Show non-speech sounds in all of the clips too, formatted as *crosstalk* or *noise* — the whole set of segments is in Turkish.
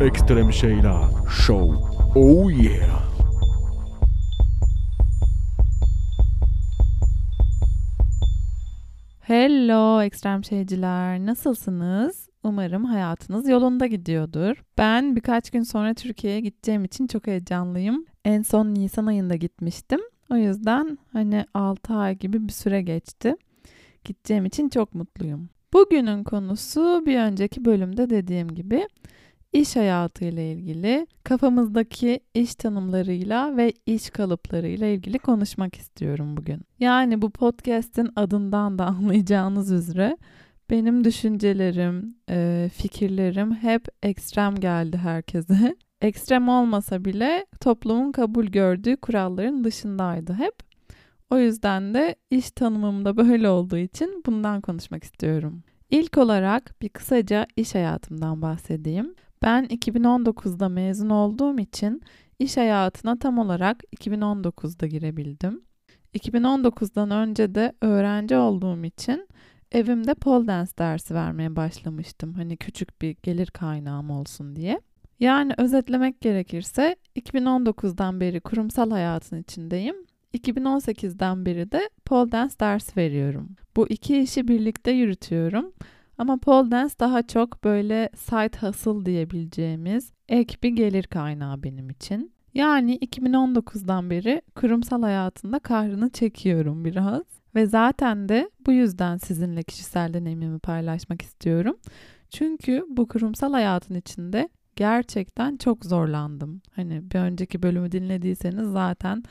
Ekstrem Şeyler Show. Oh yeah. Hello ekstrem şeyciler. Nasılsınız? Umarım hayatınız yolunda gidiyordur. Ben birkaç gün sonra Türkiye'ye gideceğim için çok heyecanlıyım. En son Nisan ayında gitmiştim. O yüzden hani 6 ay gibi bir süre geçti. Gideceğim için çok mutluyum. Bugünün konusu bir önceki bölümde dediğim gibi iş hayatıyla ilgili, kafamızdaki iş tanımlarıyla ve iş kalıplarıyla ilgili konuşmak istiyorum bugün. Yani bu podcast'in adından da *laughs* anlayacağınız üzere benim düşüncelerim, e, fikirlerim hep ekstrem geldi herkese. *laughs* Ekstrem olmasa bile toplumun kabul gördüğü kuralların dışındaydı hep. O yüzden de iş tanımımda böyle olduğu için bundan konuşmak istiyorum. İlk olarak bir kısaca iş hayatımdan bahsedeyim. Ben 2019'da mezun olduğum için iş hayatına tam olarak 2019'da girebildim. 2019'dan önce de öğrenci olduğum için evimde pole dance dersi vermeye başlamıştım. Hani küçük bir gelir kaynağım olsun diye. Yani özetlemek gerekirse 2019'dan beri kurumsal hayatın içindeyim. 2018'den beri de pole dance ders veriyorum. Bu iki işi birlikte yürütüyorum. Ama pole dance daha çok böyle side hustle diyebileceğimiz ek bir gelir kaynağı benim için. Yani 2019'dan beri kurumsal hayatında kahrını çekiyorum biraz. Ve zaten de bu yüzden sizinle kişisel deneyimimi paylaşmak istiyorum. Çünkü bu kurumsal hayatın içinde gerçekten çok zorlandım. Hani bir önceki bölümü dinlediyseniz zaten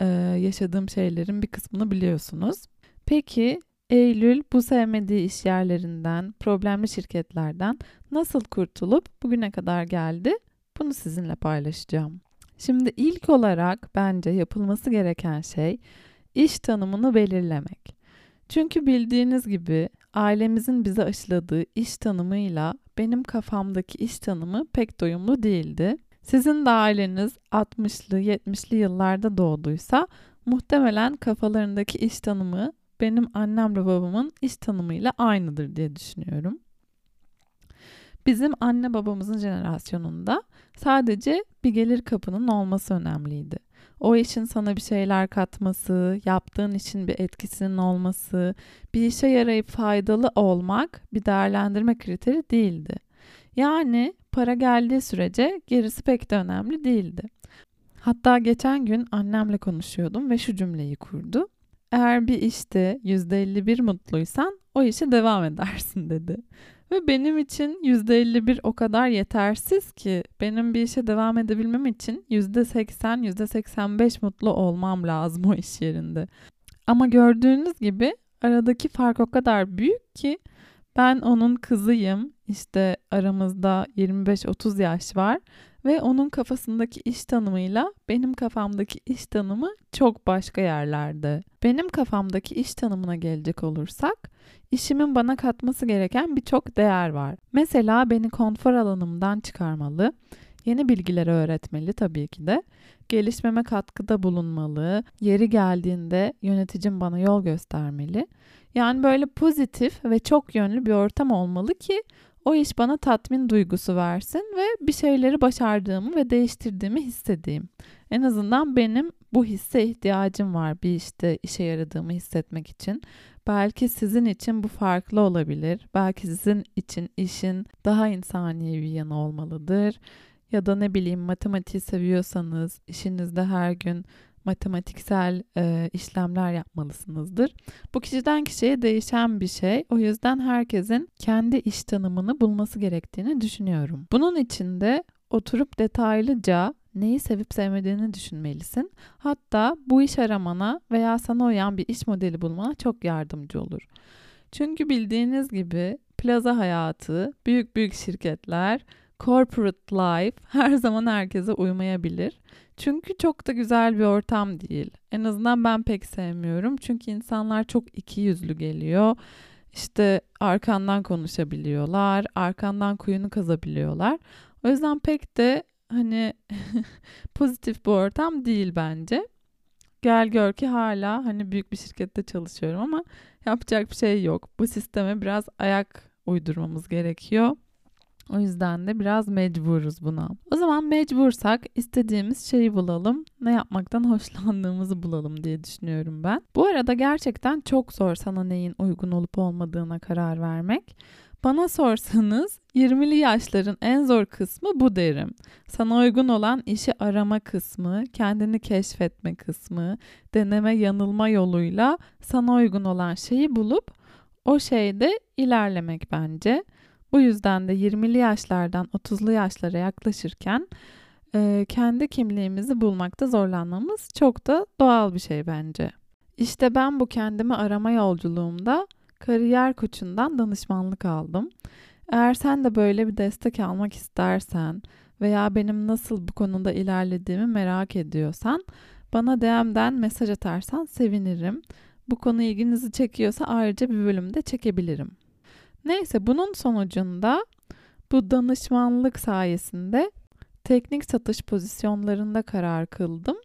e, yaşadığım şeylerin bir kısmını biliyorsunuz. Peki Eylül bu sevmediği iş yerlerinden, problemli şirketlerden nasıl kurtulup bugüne kadar geldi? Bunu sizinle paylaşacağım. Şimdi ilk olarak bence yapılması gereken şey iş tanımını belirlemek. Çünkü bildiğiniz gibi ailemizin bize aşıladığı iş tanımıyla benim kafamdaki iş tanımı pek doyumlu değildi. Sizin de aileniz 60'lı 70'li yıllarda doğduysa muhtemelen kafalarındaki iş tanımı benim annemle babamın iş tanımıyla aynıdır diye düşünüyorum. Bizim anne babamızın jenerasyonunda sadece bir gelir kapının olması önemliydi. O işin sana bir şeyler katması, yaptığın için bir etkisinin olması, bir işe yarayıp faydalı olmak bir değerlendirme kriteri değildi. Yani para geldiği sürece gerisi pek de önemli değildi. Hatta geçen gün annemle konuşuyordum ve şu cümleyi kurdu. Eğer bir işte %51 mutluysan o işe devam edersin dedi. Ve benim için %51 o kadar yetersiz ki benim bir işe devam edebilmem için %80, %85 mutlu olmam lazım o iş yerinde. Ama gördüğünüz gibi aradaki fark o kadar büyük ki ben onun kızıyım. İşte aramızda 25-30 yaş var ve onun kafasındaki iş tanımıyla benim kafamdaki iş tanımı çok başka yerlerde. Benim kafamdaki iş tanımına gelecek olursak, işimin bana katması gereken birçok değer var. Mesela beni konfor alanımdan çıkarmalı, yeni bilgiler öğretmeli tabii ki de, gelişmeme katkıda bulunmalı, yeri geldiğinde yöneticim bana yol göstermeli. Yani böyle pozitif ve çok yönlü bir ortam olmalı ki o iş bana tatmin duygusu versin ve bir şeyleri başardığımı ve değiştirdiğimi hissedeyim. En azından benim bu hisse ihtiyacım var bir işte işe yaradığımı hissetmek için. Belki sizin için bu farklı olabilir. Belki sizin için işin daha insani bir yanı olmalıdır. Ya da ne bileyim matematiği seviyorsanız işinizde her gün matematiksel e, işlemler yapmalısınızdır. Bu kişiden kişiye değişen bir şey. O yüzden herkesin kendi iş tanımını bulması gerektiğini düşünüyorum. Bunun için de oturup detaylıca neyi sevip sevmediğini düşünmelisin. Hatta bu iş aramana veya sana uyan bir iş modeli bulmana çok yardımcı olur. Çünkü bildiğiniz gibi plaza hayatı, büyük büyük şirketler, corporate life *laughs* her zaman herkese uymayabilir. Çünkü çok da güzel bir ortam değil. En azından ben pek sevmiyorum. Çünkü insanlar çok iki yüzlü geliyor. İşte arkandan konuşabiliyorlar, arkandan kuyunu kazabiliyorlar. O yüzden pek de hani *laughs* pozitif bir ortam değil bence. Gel gör ki hala hani büyük bir şirkette çalışıyorum ama yapacak bir şey yok. Bu sisteme biraz ayak uydurmamız gerekiyor. O yüzden de biraz mecburuz buna. O zaman mecbursak istediğimiz şeyi bulalım. Ne yapmaktan *laughs* hoşlandığımızı bulalım diye düşünüyorum ben. Bu arada gerçekten çok zor sana neyin uygun olup olmadığına karar vermek. Bana sorsanız 20'li yaşların en zor kısmı bu derim. Sana uygun olan işi arama kısmı, kendini keşfetme kısmı, deneme yanılma yoluyla sana uygun olan şeyi bulup o şeyde ilerlemek bence. Bu yüzden de 20'li yaşlardan 30'lu yaşlara yaklaşırken e, kendi kimliğimizi bulmakta zorlanmamız çok da doğal bir şey bence. İşte ben bu kendimi arama yolculuğumda kariyer koçundan danışmanlık aldım. Eğer sen de böyle bir destek almak istersen veya benim nasıl bu konuda ilerlediğimi merak ediyorsan bana DM'den mesaj atarsan sevinirim. Bu konu ilginizi çekiyorsa ayrıca bir bölümde çekebilirim. Neyse bunun sonucunda bu danışmanlık sayesinde teknik satış pozisyonlarında karar kıldım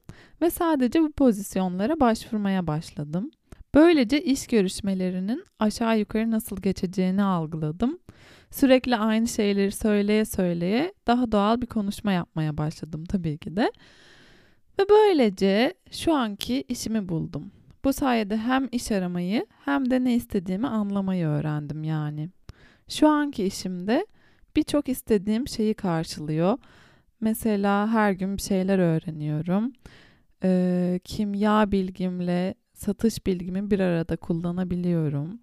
ve sadece bu pozisyonlara başvurmaya başladım. Böylece iş görüşmelerinin aşağı yukarı nasıl geçeceğini algıladım. Sürekli aynı şeyleri söyleye söyleye daha doğal bir konuşma yapmaya başladım tabii ki de. Ve böylece şu anki işimi buldum. Bu sayede hem iş aramayı hem de ne istediğimi anlamayı öğrendim yani. Şu anki işimde birçok istediğim şeyi karşılıyor. Mesela her gün bir şeyler öğreniyorum. Ee, kimya bilgimle satış bilgimi bir arada kullanabiliyorum.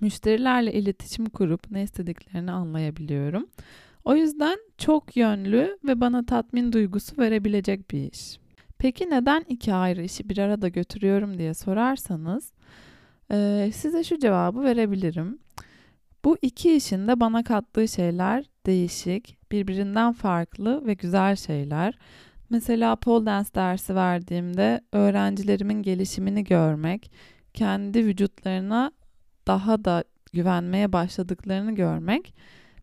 Müşterilerle iletişim kurup ne istediklerini anlayabiliyorum. O yüzden çok yönlü ve bana tatmin duygusu verebilecek bir iş. Peki neden iki ayrı işi bir arada götürüyorum diye sorarsanız e, size şu cevabı verebilirim. Bu iki işin de bana kattığı şeyler değişik, birbirinden farklı ve güzel şeyler. Mesela pole dance dersi verdiğimde öğrencilerimin gelişimini görmek, kendi vücutlarına daha da güvenmeye başladıklarını görmek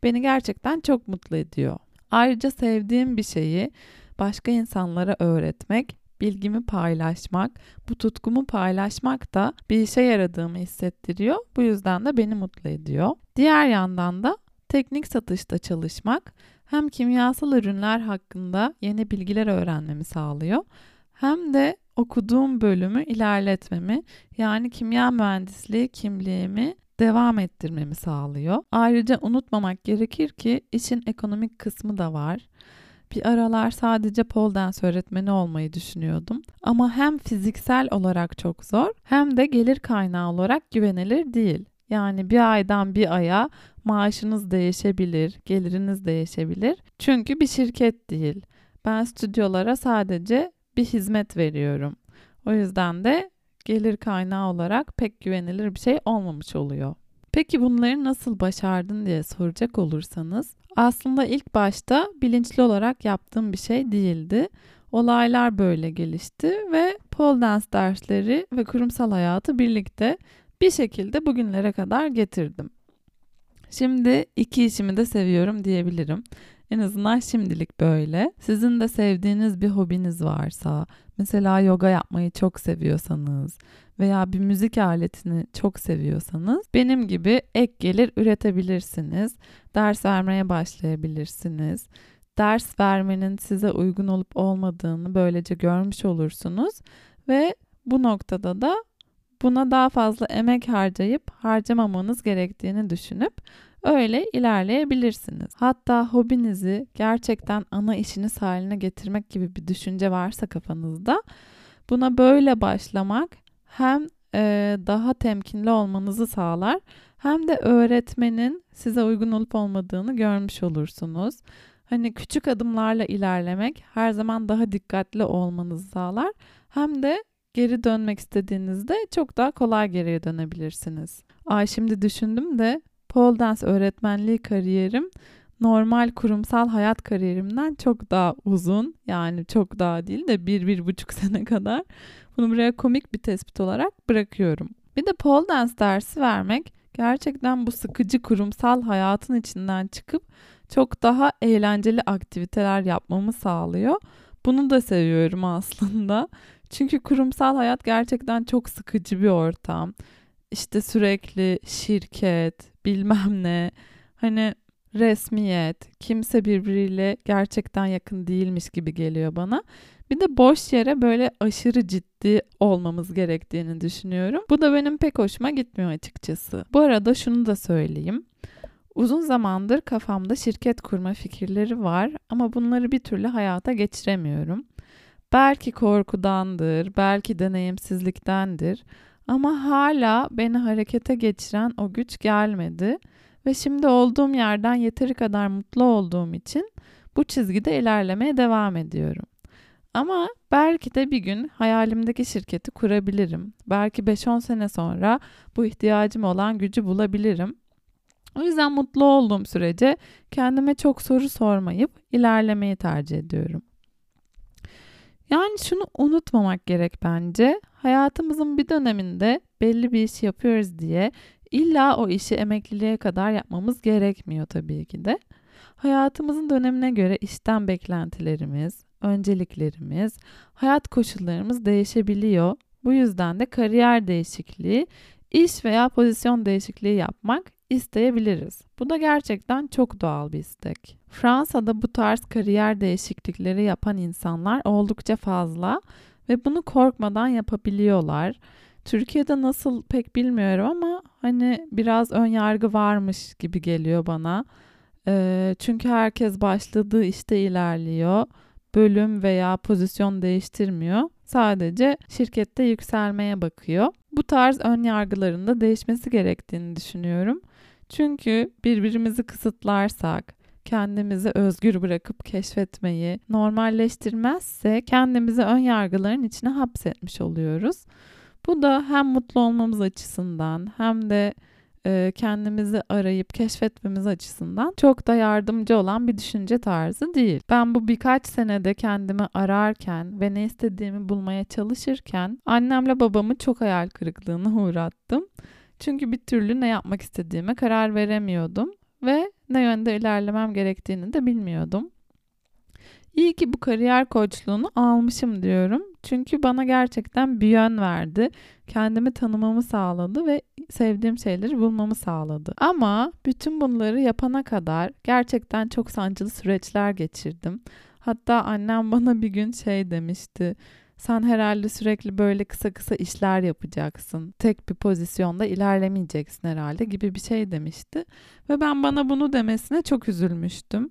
beni gerçekten çok mutlu ediyor. Ayrıca sevdiğim bir şeyi başka insanlara öğretmek, bilgimi paylaşmak, bu tutkumu paylaşmak da bir işe yaradığımı hissettiriyor. Bu yüzden de beni mutlu ediyor. Diğer yandan da teknik satışta çalışmak hem kimyasal ürünler hakkında yeni bilgiler öğrenmemi sağlıyor hem de okuduğum bölümü ilerletmemi yani kimya mühendisliği kimliğimi devam ettirmemi sağlıyor. Ayrıca unutmamak gerekir ki işin ekonomik kısmı da var. Bir aralar sadece pole dance öğretmeni olmayı düşünüyordum. Ama hem fiziksel olarak çok zor hem de gelir kaynağı olarak güvenilir değil. Yani bir aydan bir aya maaşınız değişebilir, geliriniz değişebilir. Çünkü bir şirket değil. Ben stüdyolara sadece bir hizmet veriyorum. O yüzden de gelir kaynağı olarak pek güvenilir bir şey olmamış oluyor. Peki bunları nasıl başardın diye soracak olursanız aslında ilk başta bilinçli olarak yaptığım bir şey değildi. Olaylar böyle gelişti ve pole dance dersleri ve kurumsal hayatı birlikte bir şekilde bugünlere kadar getirdim. Şimdi iki işimi de seviyorum diyebilirim. En azından şimdilik böyle. Sizin de sevdiğiniz bir hobiniz varsa, mesela yoga yapmayı çok seviyorsanız veya bir müzik aletini çok seviyorsanız benim gibi ek gelir üretebilirsiniz. Ders vermeye başlayabilirsiniz. Ders vermenin size uygun olup olmadığını böylece görmüş olursunuz ve bu noktada da buna daha fazla emek harcayıp harcamamanız gerektiğini düşünüp öyle ilerleyebilirsiniz. Hatta hobinizi gerçekten ana işiniz haline getirmek gibi bir düşünce varsa kafanızda buna böyle başlamak hem e, daha temkinli olmanızı sağlar hem de öğretmenin size uygun olup olmadığını görmüş olursunuz. Hani küçük adımlarla ilerlemek her zaman daha dikkatli olmanızı sağlar. Hem de geri dönmek istediğinizde çok daha kolay geriye dönebilirsiniz. Ay şimdi düşündüm de pole dance öğretmenliği kariyerim normal kurumsal hayat kariyerimden çok daha uzun. Yani çok daha değil de bir, bir buçuk *laughs* sene kadar. Bunu buraya komik bir tespit olarak bırakıyorum. Bir de pole dance dersi vermek gerçekten bu sıkıcı kurumsal hayatın içinden çıkıp çok daha eğlenceli aktiviteler yapmamı sağlıyor. Bunu da seviyorum *laughs* aslında. Çünkü kurumsal hayat gerçekten çok sıkıcı bir ortam. İşte sürekli şirket, bilmem ne. Hani resmiyet, kimse birbiriyle gerçekten yakın değilmiş gibi geliyor bana. Bir de boş yere böyle aşırı ciddi olmamız gerektiğini düşünüyorum. Bu da benim pek hoşuma gitmiyor açıkçası. Bu arada şunu da söyleyeyim. Uzun zamandır kafamda şirket kurma fikirleri var ama bunları bir türlü hayata geçiremiyorum. Belki korkudandır, belki deneyimsizliktendir ama hala beni harekete geçiren o güç gelmedi ve şimdi olduğum yerden yeteri kadar mutlu olduğum için bu çizgide ilerlemeye devam ediyorum. Ama belki de bir gün hayalimdeki şirketi kurabilirim. Belki 5-10 sene sonra bu ihtiyacım olan gücü bulabilirim. O yüzden mutlu olduğum sürece kendime çok soru sormayıp ilerlemeyi tercih ediyorum. Yani şunu unutmamak gerek bence. Hayatımızın bir döneminde belli bir iş yapıyoruz diye illa o işi emekliliğe kadar yapmamız gerekmiyor tabii ki de. Hayatımızın dönemine göre işten beklentilerimiz, önceliklerimiz, hayat koşullarımız değişebiliyor. Bu yüzden de kariyer değişikliği, iş veya pozisyon değişikliği yapmak isteyebiliriz. Bu da gerçekten çok doğal bir istek. Fransa'da bu tarz kariyer değişiklikleri yapan insanlar oldukça fazla ve bunu korkmadan yapabiliyorlar. Türkiye'de nasıl pek bilmiyorum ama hani biraz ön yargı varmış gibi geliyor bana. Çünkü herkes başladığı işte ilerliyor. Bölüm veya pozisyon değiştirmiyor. Sadece şirkette yükselmeye bakıyor. Bu tarz ön yargıların da değişmesi gerektiğini düşünüyorum. Çünkü birbirimizi kısıtlarsak, kendimizi özgür bırakıp keşfetmeyi normalleştirmezse kendimizi ön yargıların içine hapsetmiş oluyoruz. Bu da hem mutlu olmamız açısından hem de e, kendimizi arayıp keşfetmemiz açısından çok da yardımcı olan bir düşünce tarzı değil. Ben bu birkaç senede kendimi ararken ve ne istediğimi bulmaya çalışırken annemle babamı çok hayal kırıklığına uğrattım. Çünkü bir türlü ne yapmak istediğime karar veremiyordum ve ne yönde ilerlemem gerektiğini de bilmiyordum. İyi ki bu kariyer koçluğunu almışım diyorum. Çünkü bana gerçekten bir yön verdi. Kendimi tanımamı sağladı ve sevdiğim şeyleri bulmamı sağladı. Ama bütün bunları yapana kadar gerçekten çok sancılı süreçler geçirdim. Hatta annem bana bir gün şey demişti. Sen herhalde sürekli böyle kısa kısa işler yapacaksın. Tek bir pozisyonda ilerlemeyeceksin herhalde gibi bir şey demişti. Ve ben bana bunu demesine çok üzülmüştüm.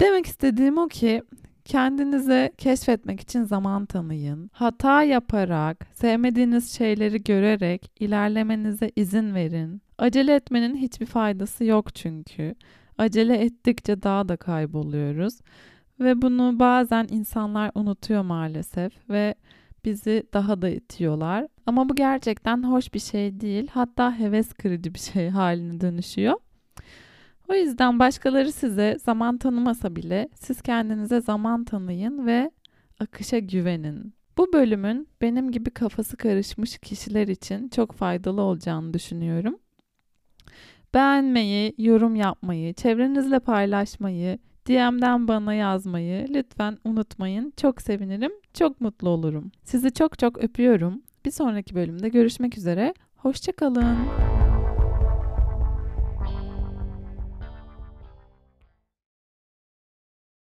Demek istediğim o ki kendinize keşfetmek için zaman tanıyın. Hata yaparak, sevmediğiniz şeyleri görerek ilerlemenize izin verin. Acele etmenin hiçbir faydası yok çünkü. Acele ettikçe daha da kayboluyoruz. Ve bunu bazen insanlar unutuyor maalesef ve bizi daha da itiyorlar. Ama bu gerçekten hoş bir şey değil. Hatta heves kırıcı bir şey *laughs* haline dönüşüyor. O yüzden başkaları size zaman tanımasa bile siz kendinize zaman tanıyın ve akışa güvenin. Bu bölümün benim gibi kafası karışmış kişiler için çok faydalı olacağını düşünüyorum. Beğenmeyi, yorum yapmayı, çevrenizle paylaşmayı, DM'den bana yazmayı lütfen unutmayın. Çok sevinirim, çok mutlu olurum. Sizi çok çok öpüyorum. Bir sonraki bölümde görüşmek üzere. Hoşçakalın.